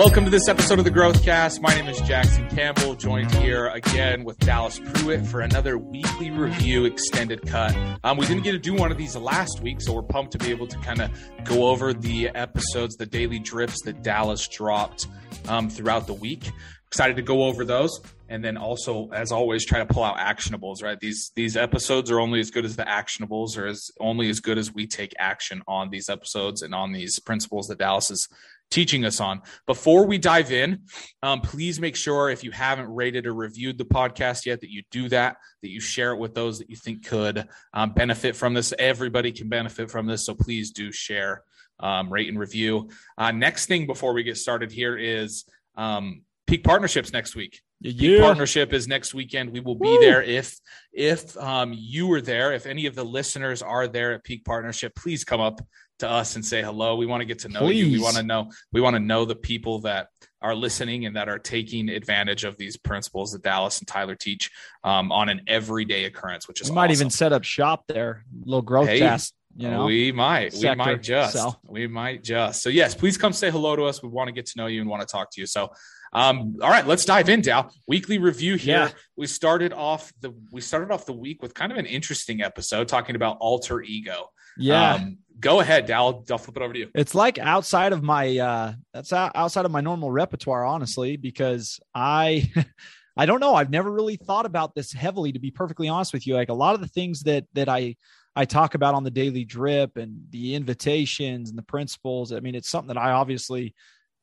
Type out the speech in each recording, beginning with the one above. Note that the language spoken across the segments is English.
Welcome to this episode of the Growthcast. My name is Jackson Campbell, joined here again with Dallas Pruitt for another weekly review extended cut. Um, we didn't get to do one of these last week, so we're pumped to be able to kind of go over the episodes, the daily drips that Dallas dropped um, throughout the week. Excited to go over those, and then also, as always, try to pull out actionables. Right, these these episodes are only as good as the actionables, or as only as good as we take action on these episodes and on these principles that Dallas is teaching us on. Before we dive in, um, please make sure if you haven't rated or reviewed the podcast yet that you do that, that you share it with those that you think could um, benefit from this. Everybody can benefit from this, so please do share, um, rate, and review. Uh, next thing before we get started here is um, Peak Partnerships next week. Yeah. Peak Partnership is next weekend. We will be Woo. there. If if um, you are there, if any of the listeners are there at Peak Partnership, please come up to us and say hello. We want to get to know Please. you. We want to know we want to know the people that are listening and that are taking advantage of these principles that Dallas and Tyler teach um, on an everyday occurrence, which is we might awesome. even set up shop there, little growth hey, test. You know, we might, sector, we might just, so. we might just. So yes, please come say hello to us. We want to get to know you and want to talk to you. So um, all right, let's dive in, Dal. Weekly review here. Yeah. We started off the we started off the week with kind of an interesting episode talking about alter ego. Yeah. Um, go ahead, Dal. I'll flip it over to you. It's like outside of my uh that's outside of my normal repertoire, honestly, because I I don't know. I've never really thought about this heavily, to be perfectly honest with you. Like a lot of the things that that I I talk about on the daily drip and the invitations and the principles. I mean, it's something that I obviously,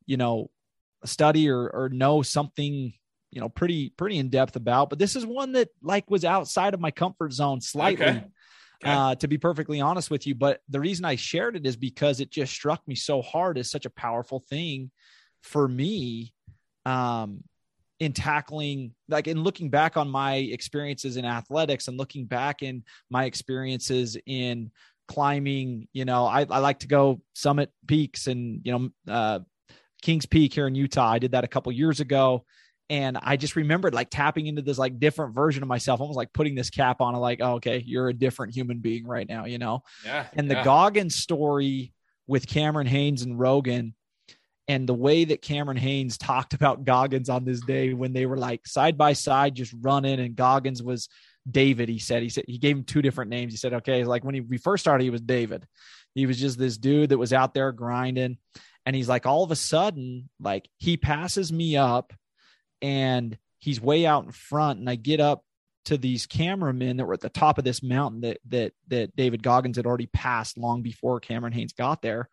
you know, study or or know something you know pretty pretty in depth about but this is one that like was outside of my comfort zone slightly okay. Okay. Uh, to be perfectly honest with you but the reason i shared it is because it just struck me so hard as such a powerful thing for me um in tackling like in looking back on my experiences in athletics and looking back in my experiences in climbing you know i, I like to go summit peaks and you know uh, Kings Peak here in Utah. I did that a couple years ago. And I just remembered like tapping into this like different version of myself, almost like putting this cap on, like, oh, okay, you're a different human being right now, you know? Yeah. And the yeah. Goggins story with Cameron Hanes and Rogan and the way that Cameron Hanes talked about Goggins on this day when they were like side by side just running and Goggins was David he said he said he gave him two different names he said okay like when he, we first started he was David he was just this dude that was out there grinding and he's like, all of a sudden, like he passes me up and he's way out in front. And I get up to these cameramen that were at the top of this mountain that that that David Goggins had already passed long before Cameron Hanes got there.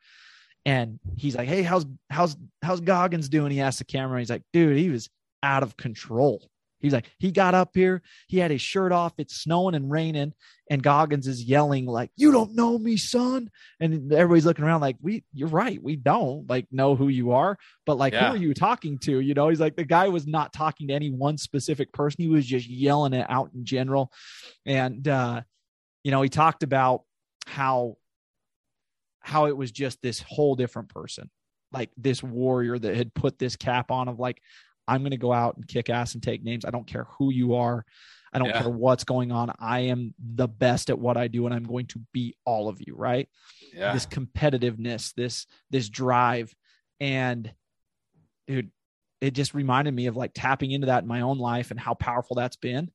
And he's like, Hey, how's how's how's Goggins doing? He asked the camera. He's like, dude, he was out of control. He's like, he got up here, he had his shirt off, it's snowing and raining, and Goggins is yelling, like, You don't know me, son. And everybody's looking around like, We you're right, we don't like know who you are, but like yeah. who are you talking to? You know, he's like the guy was not talking to any one specific person, he was just yelling it out in general. And uh, you know, he talked about how how it was just this whole different person like this warrior that had put this cap on of like I'm going to go out and kick ass and take names. I don't care who you are. I don't yeah. care what's going on. I am the best at what I do and I'm going to beat all of you, right? Yeah. This competitiveness, this this drive and dude, it just reminded me of like tapping into that in my own life and how powerful that's been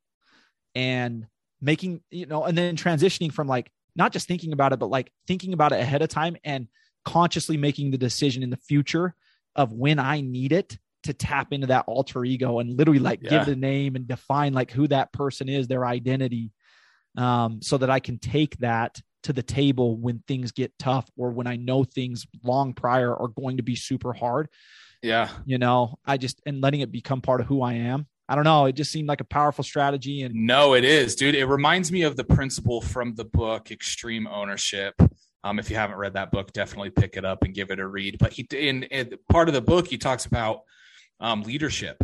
and making, you know, and then transitioning from like not just thinking about it but like thinking about it ahead of time and consciously making the decision in the future of when I need it to tap into that alter ego and literally like yeah. give the name and define like who that person is, their identity, um, so that I can take that to the table when things get tough or when I know things long prior are going to be super hard. Yeah. You know, I just, and letting it become part of who I am. I don't know. It just seemed like a powerful strategy. And no, it is, dude. It reminds me of the principle from the book Extreme Ownership. Um, if you haven't read that book, definitely pick it up and give it a read. But he, in, in part of the book, he talks about um, leadership.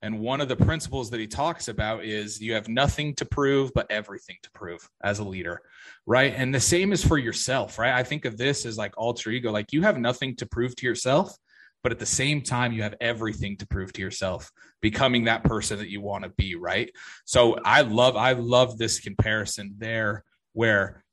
And one of the principles that he talks about is you have nothing to prove, but everything to prove as a leader, right? And the same is for yourself, right? I think of this as like alter ego, like you have nothing to prove to yourself, but at the same time, you have everything to prove to yourself, becoming that person that you want to be, right? So I love, I love this comparison there where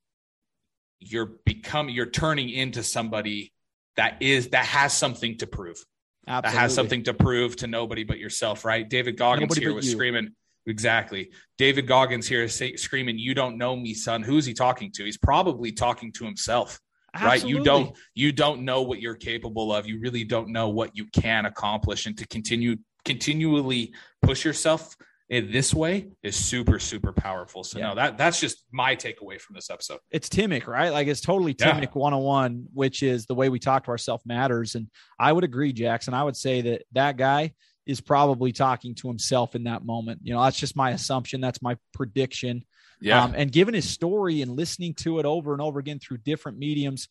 you're becoming, you're turning into somebody that is, that has something to prove Absolutely. that has something to prove to nobody but yourself, right? David Goggins nobody here was you. screaming. Exactly. David Goggins here is say, screaming, "You don't know me, son." Who's he talking to? He's probably talking to himself. Absolutely. Right? You don't you don't know what you're capable of. You really don't know what you can accomplish and to continue continually push yourself in this way is super super powerful. So yeah. no that that's just my takeaway from this episode. It's timic right? Like it's totally timic yeah. 101 which is the way we talk to ourselves matters. And i would agree jackson. I would say that that guy is probably talking to himself in that moment. You know that's just my assumption. That's my prediction. Yeah. Um, and given his story and listening to it over and over again through different mediums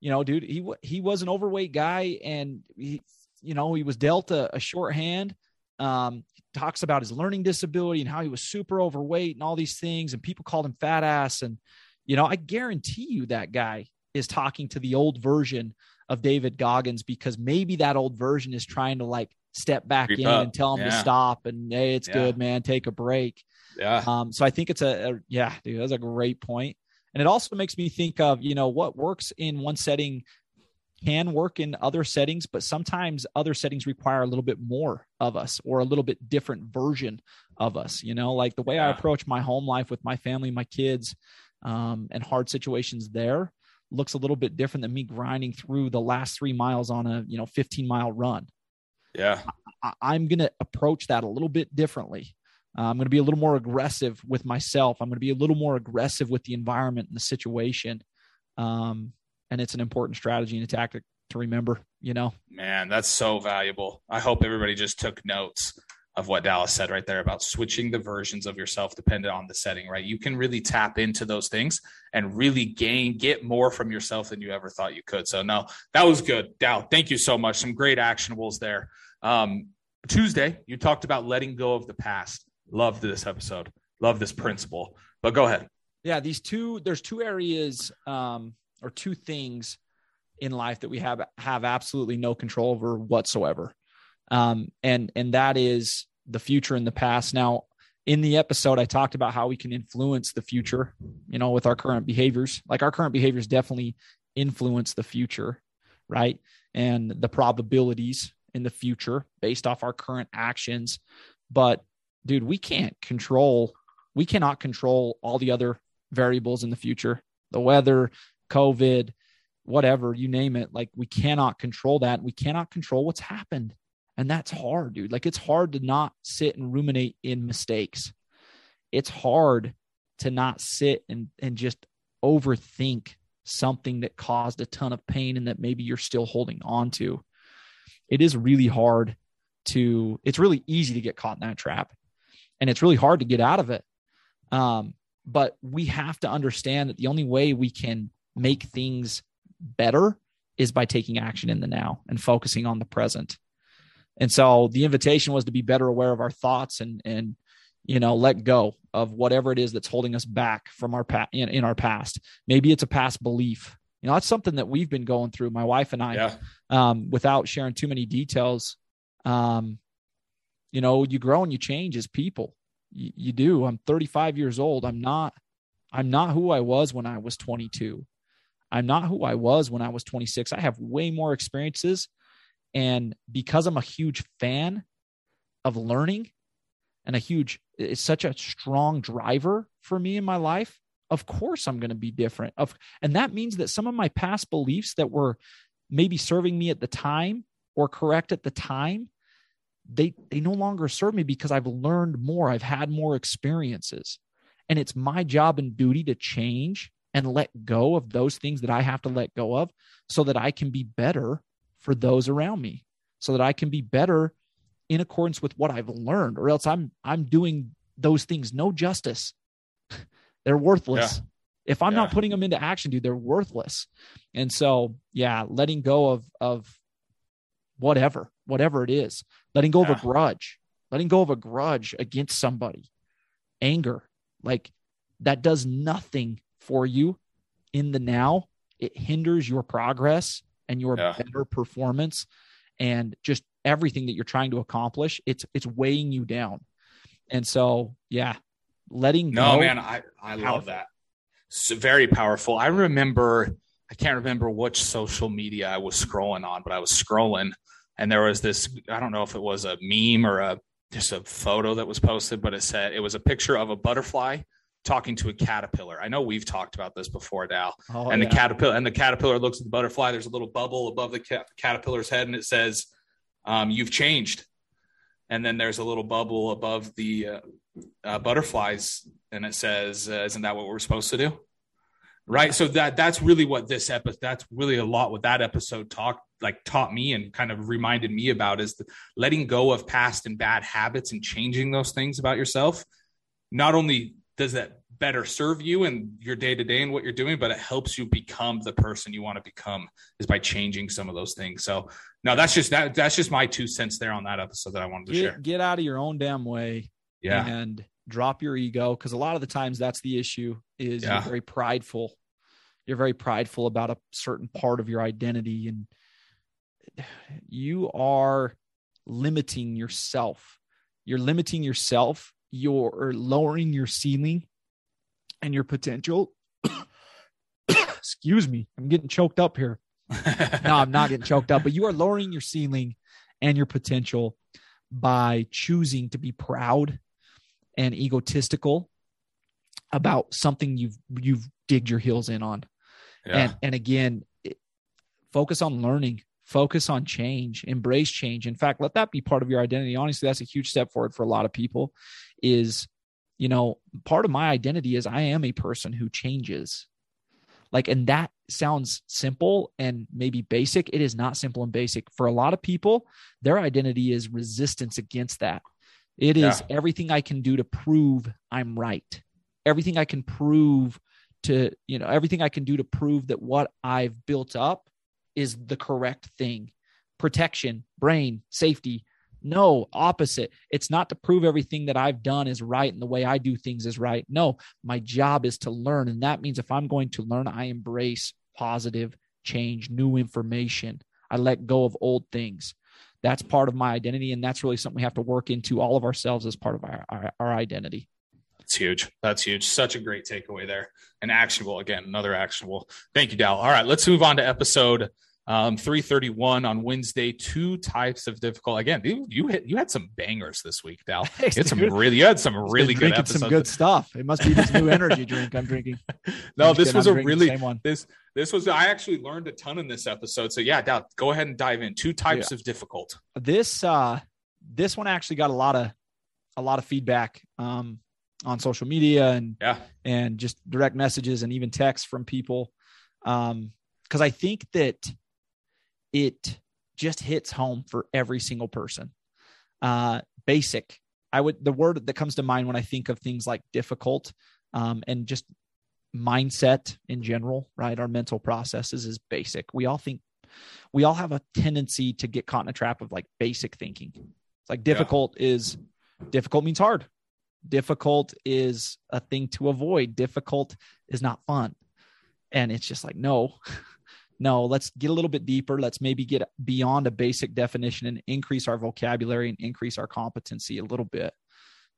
you know dude he he was an overweight guy and he you know he was dealt a, a short hand um, talks about his learning disability and how he was super overweight and all these things, and people called him fat ass. And you know, I guarantee you that guy is talking to the old version of David Goggins because maybe that old version is trying to like step back Creep in up. and tell him yeah. to stop and hey, it's yeah. good, man, take a break. Yeah. Um, so I think it's a, a yeah, dude, that's a great point. And it also makes me think of, you know, what works in one setting can work in other settings, but sometimes other settings require a little bit more of us or a little bit different version of us. You know, like the way yeah. I approach my home life with my family, my kids, um, and hard situations there looks a little bit different than me grinding through the last three miles on a you know 15 mile run. Yeah, I, am going to approach that a little bit differently. Uh, I'm going to be a little more aggressive with myself. I'm going to be a little more aggressive with the environment and the situation. Um, and it's an important strategy and a tactic to remember you know? Man that's so valuable. I hope everybody just took notes of what dallas said right there about switching the versions of yourself dependent on the setting right? You can really tap into those things and really gain get more from yourself than you ever thought you could. So no that was good. Dow thank you so much. Some great actionables there. Um, tuesday you talked about letting go of the past. Love this episode. Love this principle. But go ahead. Yeah these two there's two areas um, or two things in life that we have have absolutely no control over whatsoever. Um, and and that is the future and the past. Now in the episode i talked about how we can influence the future you know with our current behaviors. Like our current behaviors definitely influence the future right? And the probabilities in the future based off our current actions. But dude we can't control we cannot control all the other variables in the future. The weather COVID, whatever, you name it. Like we cannot control that. We cannot control what's happened. And that's hard, dude. Like it's hard to not sit and ruminate in mistakes. It's hard to not sit and, and just overthink something that caused a ton of pain and that maybe you're still holding on to. It is really hard to, it's really easy to get caught in that trap and it's really hard to get out of it. Um, but we have to understand that the only way we can make things better is by taking action in the now and focusing on the present. And so the invitation was to be better aware of our thoughts and and you know let go of whatever it is that's holding us back from our past in, in, our past. Maybe it's a past belief. You know that's something that we've been going through, my wife and I, yeah. um, without sharing too many details. Um, you know, you grow and you change as people. You, you do. I'm 35 years old. I'm not. I'm not who I was when I was 22. I'm not who I was when I was 26. I have way more experiences. And because I'm a huge fan of learning and a huge, it's such a strong driver for me in my life, of course I'm going to be different. Of, and that means that some of my past beliefs that were maybe serving me at the time or correct at the time, they, they no longer serve me because I've learned more. I've had more experiences. And it's my job and duty to change and let go of those things that I have to let go of so that I can be better for those around me, so that I can be better in accordance with what I've learned, or else I'm I'm doing those things no justice. they're worthless. Yeah. If I'm yeah. not putting them into action, dude, they're worthless. And so, yeah, letting go of of whatever, whatever it is, letting go yeah. of a grudge, letting go of a grudge against somebody, anger, like that does nothing for you in the now, it hinders your progress and your yeah. better performance and just everything that you're trying to accomplish. It's it's weighing you down. And so, yeah, letting no, go. man, I I powerful. love that. It's very powerful. I remember I can't remember which social media I was scrolling on, but I was scrolling and there was this I don't know if it was a meme or a just a photo that was posted, but it said it was a picture of a butterfly talking to a caterpillar. I know we've talked about this before, Dal. Oh, and yeah. the caterpillar and the caterpillar looks at the butterfly. There's a little bubble above the caterpillar's head, and it says, um, "You've changed." And then there's a little bubble above the uh, uh, butterflies, and it says, uh, "Isn't that what we're supposed to do?" Right. So that that's really what this episode. That's really a lot what that episode talked like taught me and kind of reminded me about is the, letting go of past and bad habits and changing those things about yourself. Not only does that better serve you and your day to day and what you're doing, but it helps you become the person you want to become is by changing some of those things. So no, that's just that that's just my two cents there on that episode that I wanted to get, share. Get out of your own damn way. Yeah. And drop your ego. Cause a lot of the times that's the issue is yeah. you're very prideful. You're very prideful about a certain part of your identity and you are limiting yourself. You're limiting yourself. You're lowering your ceiling and your potential. Excuse me. I'm getting choked up here. no, I'm not getting choked up, but you are lowering your ceiling and your potential by choosing to be proud and egotistical about something you've you've digged your heels in on. Yeah. And and again, focus on learning focus on change embrace change in fact let that be part of your identity honestly that's a huge step forward for a lot of people is you know part of my identity is i am a person who changes like and that sounds simple and maybe basic it is not simple and basic for a lot of people their identity is resistance against that It is yeah. everything i can do to prove i'm right everything i can prove to you know everything i can do to prove that what i've built up is the correct thing. Protection, brain, safety. No, opposite. It's not to prove everything that I've done is right and the way I do things is right. No, my job is to learn. And that means if I'm going to learn, I embrace positive change, new information. I let go of old things. That's part of my identity. And that's really something we have to work into all of ourselves as part of our, our, our identity. That's huge. That's huge. Such a great takeaway there. And actionable. Again, another actionable. Thank you, Dal. All right, let's move on to episode um, 331 on Wednesday. Two types of difficult. Again, you, you hit you had some bangers this week, Dal. You had some really you had some really good episodes. Some good stuff. It must be this new energy drink I'm drinking. no, this was I'm a really one. this this was I actually learned a ton in this episode. So yeah, Dal, go ahead and dive in. Two types yeah. of difficult. This uh this one actually got a lot of a lot of feedback um on social media and yeah and just direct messages and even texts from people um because I think that it just hits home for every single person. Uh, basic. I would the word that comes to mind when I think of things like difficult um, and just mindset in general, right? Our mental processes is basic. We all think we all have a tendency to get caught in a trap of like basic thinking. It's like difficult yeah. is difficult means hard. Difficult is a thing to avoid. Difficult is not fun. And it's just like, no, no, let's get a little bit deeper. Let's maybe get beyond a basic definition and increase our vocabulary and increase our competency a little bit.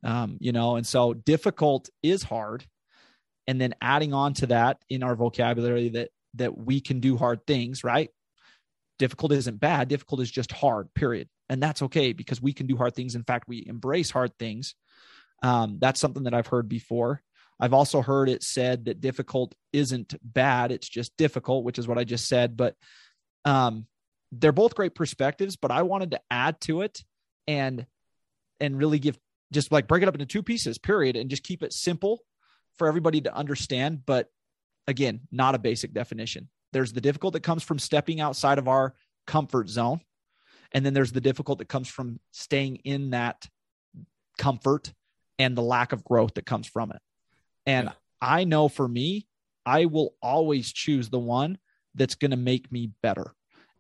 Um, you know, and so difficult is hard. And then adding on to that in our vocabulary that that we can do hard things, right? Difficult isn't bad. Difficult is just hard, period. And that's okay because we can do hard things. In fact, we embrace hard things. Um, that's something that I've heard before. I've also heard it said that difficult isn't bad, it's just difficult, which is what I just said. But um, they're both great perspectives, but I wanted to add to it and and really give just like break it up into two pieces, period, and just keep it simple for everybody to understand. But again, not a basic definition. There's the difficult that comes from stepping outside of our comfort zone. And then there's the difficult that comes from staying in that comfort and the lack of growth that comes from it. And yeah. I know for me, I will always choose the one that's going to make me better.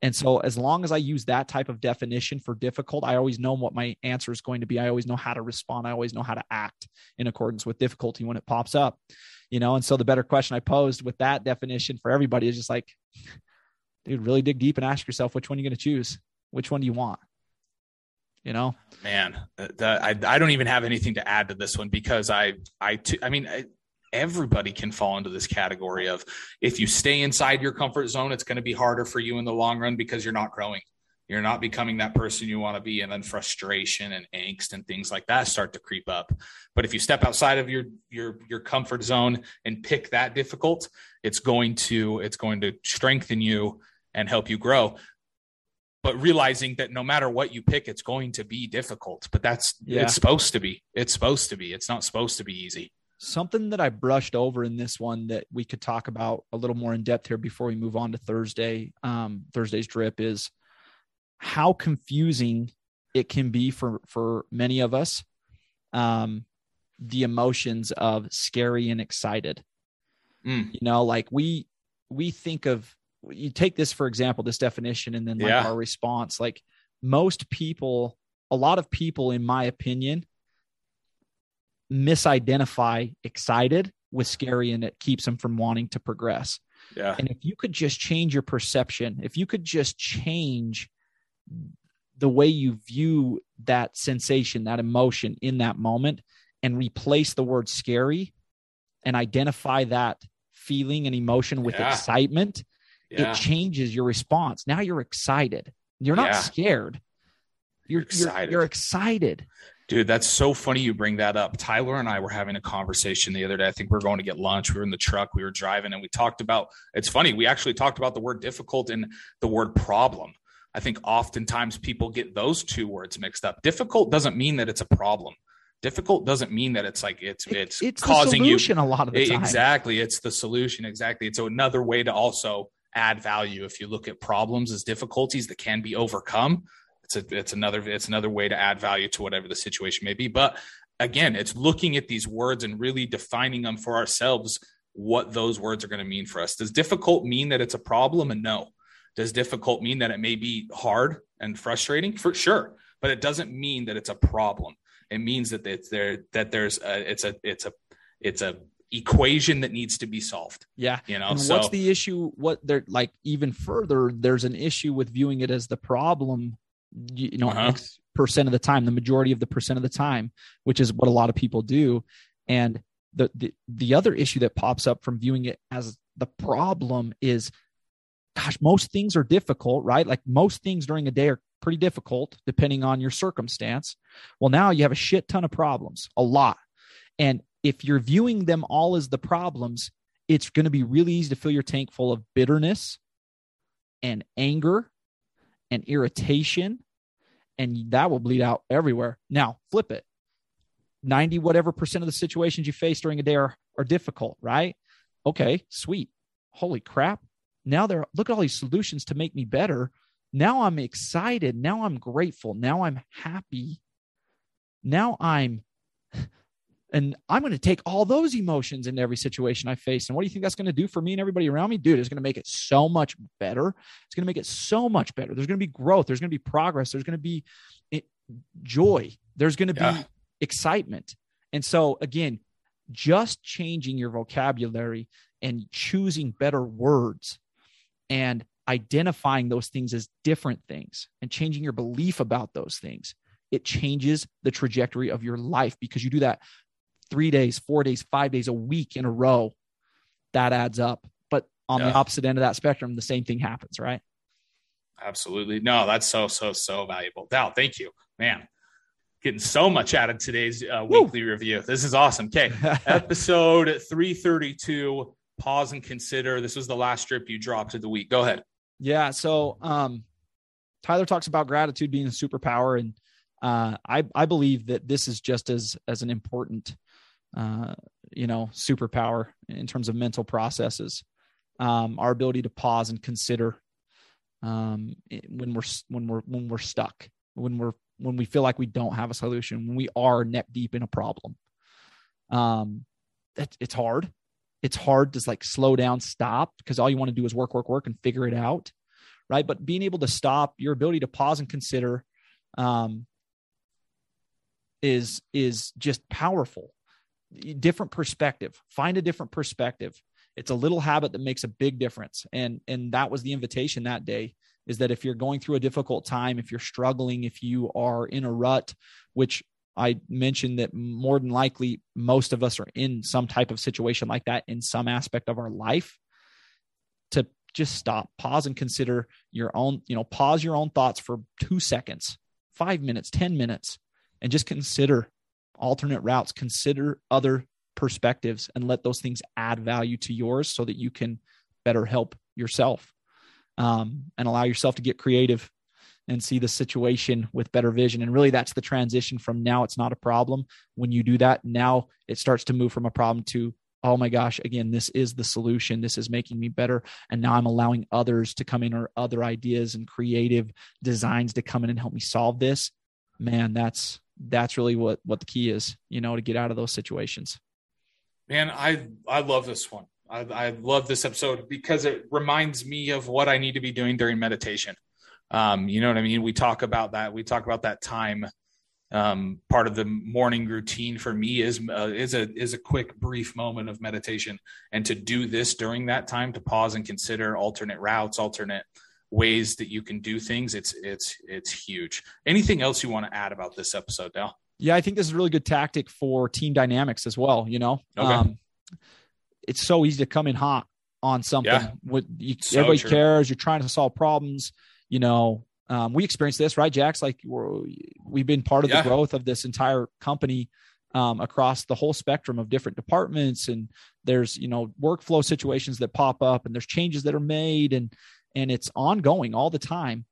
And so, as long as I use that type of definition for difficult, I always know what my answer is going to be. I always know how to respond. I always know how to act in accordance with difficulty when it pops up, you know. And so, the better question I posed with that definition for everybody is just like, dude, really dig deep and ask yourself which one you're going to choose. Which one do you want? You know, man, uh, the, I I don't even have anything to add to this one because I I t- I mean. I, everybody can fall into this category of if you stay inside your comfort zone, it's going to be harder for you in the long run because you're not growing. You're not becoming that person you want to be, and then frustration and angst and things like that start to creep up. But if you step outside of your your your comfort zone and pick that difficult, it's going to it's going to strengthen you and help you grow. But realizing that no matter what you pick, it's going to be difficult. But that's yeah. it's supposed to be. It's supposed to be. It's not supposed to be easy something that I brushed over in this one that we could talk about a little more in depth here before we move on to Thursday, um, Thursday's drip is how confusing it can be for for many of us um the emotions of scary and excited mm. you know like we we think of you take this for example this definition and then like yeah. our response like most people a lot of people in my opinion misidentify excited with scary and it keeps them from wanting to progress yeah and if you could just change your perception if you could just change the way you view that sensation, that emotion in that moment, and replace the word scary and identify that feeling and emotion with yeah. excitement, yeah. it changes your response. Now you're excited. You're not yeah. scared. You're, you're excited. You're, you're excited. Dude, that's so funny you bring that up. Tyler and I were having a conversation the other day. I think we are going to get lunch. We were in the truck, we were driving, and we talked about it's funny. We actually talked about the word difficult and the word problem. I think oftentimes people get those two words mixed up. Difficult doesn't mean that it's a problem. Difficult doesn't mean that it's like it's it's, it's causing you a lot of the time. Exactly, it's the solution. Exactly, it's another way to also add value. If you look at problems as difficulties that can be overcome, it's a, it's another it's another way to add value to whatever the situation may be. But again, it's looking at these words and really defining them for ourselves. What those words are going to mean for us. Does difficult mean that it's a problem? And no, does difficult mean that it may be hard and frustrating? For sure, but it doesn't mean that it's a problem. It means that it's there that there's a, it's a it's a it's a equation that needs to be solved. Yeah. You know, and so, what's the issue? What they're like, even further, there's an issue with viewing it as the problem, you know, uh-huh. X percent of the time, the majority of the percent of the time, which is what a lot of people do. And the, the, the other issue that pops up from viewing it as the problem is gosh, most things are difficult, right? Like most things during a day are pretty difficult depending on your circumstance. Well, now you have a shit ton of problems, a lot. And if you're viewing them all as the problems, it's going to be really easy to fill your tank full of bitterness and anger and irritation. And that will bleed out everywhere. Now, flip it 90 whatever percent of the situations you face during a day are, are difficult, right? Okay, sweet. Holy crap. Now they're look at all these solutions to make me better. Now I'm excited. Now I'm grateful. Now I'm happy. Now I'm and I'm going to take all those emotions into every situation I face. And what do you think that's going to do for me and everybody around me? Dude, it's going to make it so much better. It's going to make it so much better. There's going to be growth. There's going to be progress. There's going to be eh, joy. There's going to be yeah. excitement. And so, again, just changing your vocabulary and choosing better words and identifying those things as different things and changing your belief about those things it changes the trajectory of your life because you do that three days four days five days a week in a row that adds up but on yeah. the opposite end of that spectrum the same thing happens right absolutely no that's so so so valuable val thank you man getting so much out of today's uh, weekly review this is awesome okay episode 332 pause and consider. This was the last strip you dropped of the week. Go ahead. Yeah. So um, Tyler talks about gratitude being a superpower, and uh, I I believe that this is just as as an important uh, you know superpower in terms of mental processes. Um, our ability to pause and consider um, when we're when we're when we're stuck, when we're when we feel like we don't have a solution, when we are neck deep in a problem. Um, that it's hard it's hard to like slow down, stop because all you want to do is work, work, work and figure it out. Right. But being able to stop, your ability to pause and consider um, is is just powerful. Different perspective. Find a different perspective. It's a little habit that makes a big difference. And and that was the invitation that day is that if you're going through a difficult time, if you're struggling, if you are in a rut, which I mentioned that more than likely most of us are in some type of situation like that in some aspect of our life. To just stop, pause, and consider your own, you know, pause your own thoughts for two seconds, five minutes, 10 minutes, and just consider alternate routes, consider other perspectives, and let those things add value to yours so that you can better help yourself um, and allow yourself to get creative and see the situation with better vision. And really, that's the transition from now it's not a problem. When you do that, now it starts to move from a problem to oh my gosh, again, this is the solution. This is making me better. And now I'm allowing others to come in or other ideas and creative designs to come in and help me solve this. Man, that's that's really what what the key is, you know, to get out of those situations. Man, I I love this one. I, I love this episode because it reminds me of what I need to be doing during meditation. Um, you know what I mean? We talk about that. We talk about that time um, part of the morning routine for me is uh, is a is a quick brief moment of meditation and to do this during that time to pause and consider alternate routes alternate ways that you can do things it's it's it's huge anything else you want to add about this episode Dal? yeah i think this is a really good tactic for team dynamics as well you know okay. um, it's so easy to come in hot on something yeah. what you, so everybody true. cares you're trying to solve problems you know um, we experienced this, right, Jax? Like we have been part of yeah. the growth of this entire company um, across the whole spectrum of different departments, and there's you know workflow situations that pop up, and there's changes that are made, and and it's ongoing all the time.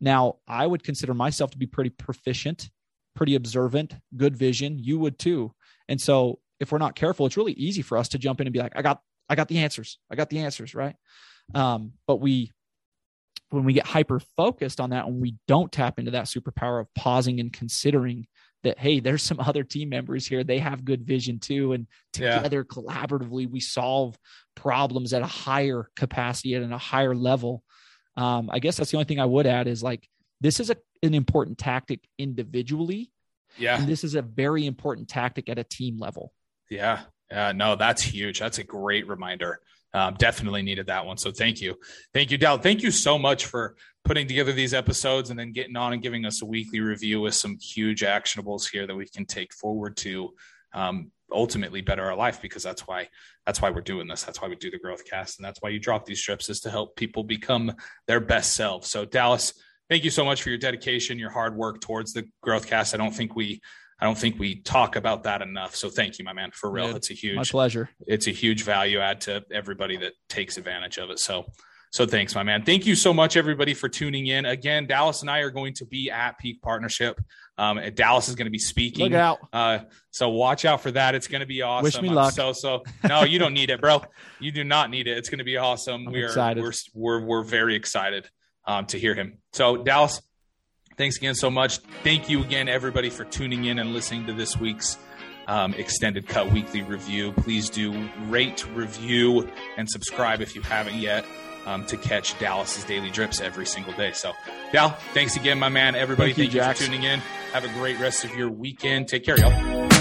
Now, I would consider myself to be pretty proficient, pretty observant, good vision. You would too, and so if we're not careful, it's really easy for us to jump in and be like, "I got, I got the answers. I got the answers." Right? Um, but we when we get hyper focused on that and we don't tap into that superpower of pausing and considering that hey there's some other team members here. They have good vision too. And together yeah. collaboratively we solve problems at a higher capacity and at a higher level. Um, i guess that's the only thing i would add is like this is a, an important tactic individually. Yeah. And this is a very important tactic at a team level. Yeah. Yeah. No that's huge. That's a great reminder. Um, definitely needed that one. So thank you. Thank you, Dal. Thank you so much for putting together these episodes and then getting on and giving us a weekly review with some huge actionables here that we can take forward to um, ultimately better our life because that's why that's why we're doing this. That's why we do the growth cast and that's why you drop these strips is to help people become their best selves. So Dallas, thank you so much for your dedication, your hard work towards the growth cast. I don't think we I don't think we talk about that enough. So thank you, my man, for real. Good. It's a huge, my pleasure. It's a huge value add to everybody that takes advantage of it. So, so thanks, my man. Thank you so much, everybody, for tuning in. Again, Dallas and I are going to be at Peak Partnership. Um, Dallas is going to be speaking. Look out! Uh, so watch out for that. It's going to be awesome. Wish me I'm luck. So so. No, you don't need it, bro. You do not need it. It's going to be awesome. I'm we're excited. we're we're we're very excited um, to hear him. So Dallas, Thanks again so much. Thank you again, everybody, for tuning in and listening to this week's um, extended cut weekly review. Please do rate, review, and subscribe if you haven't yet um, to catch Dallas's daily drips every single day. So, Dal, thanks again, my man. Everybody, thank, thank you, you for tuning in. Have a great rest of your weekend. Take care, y'all.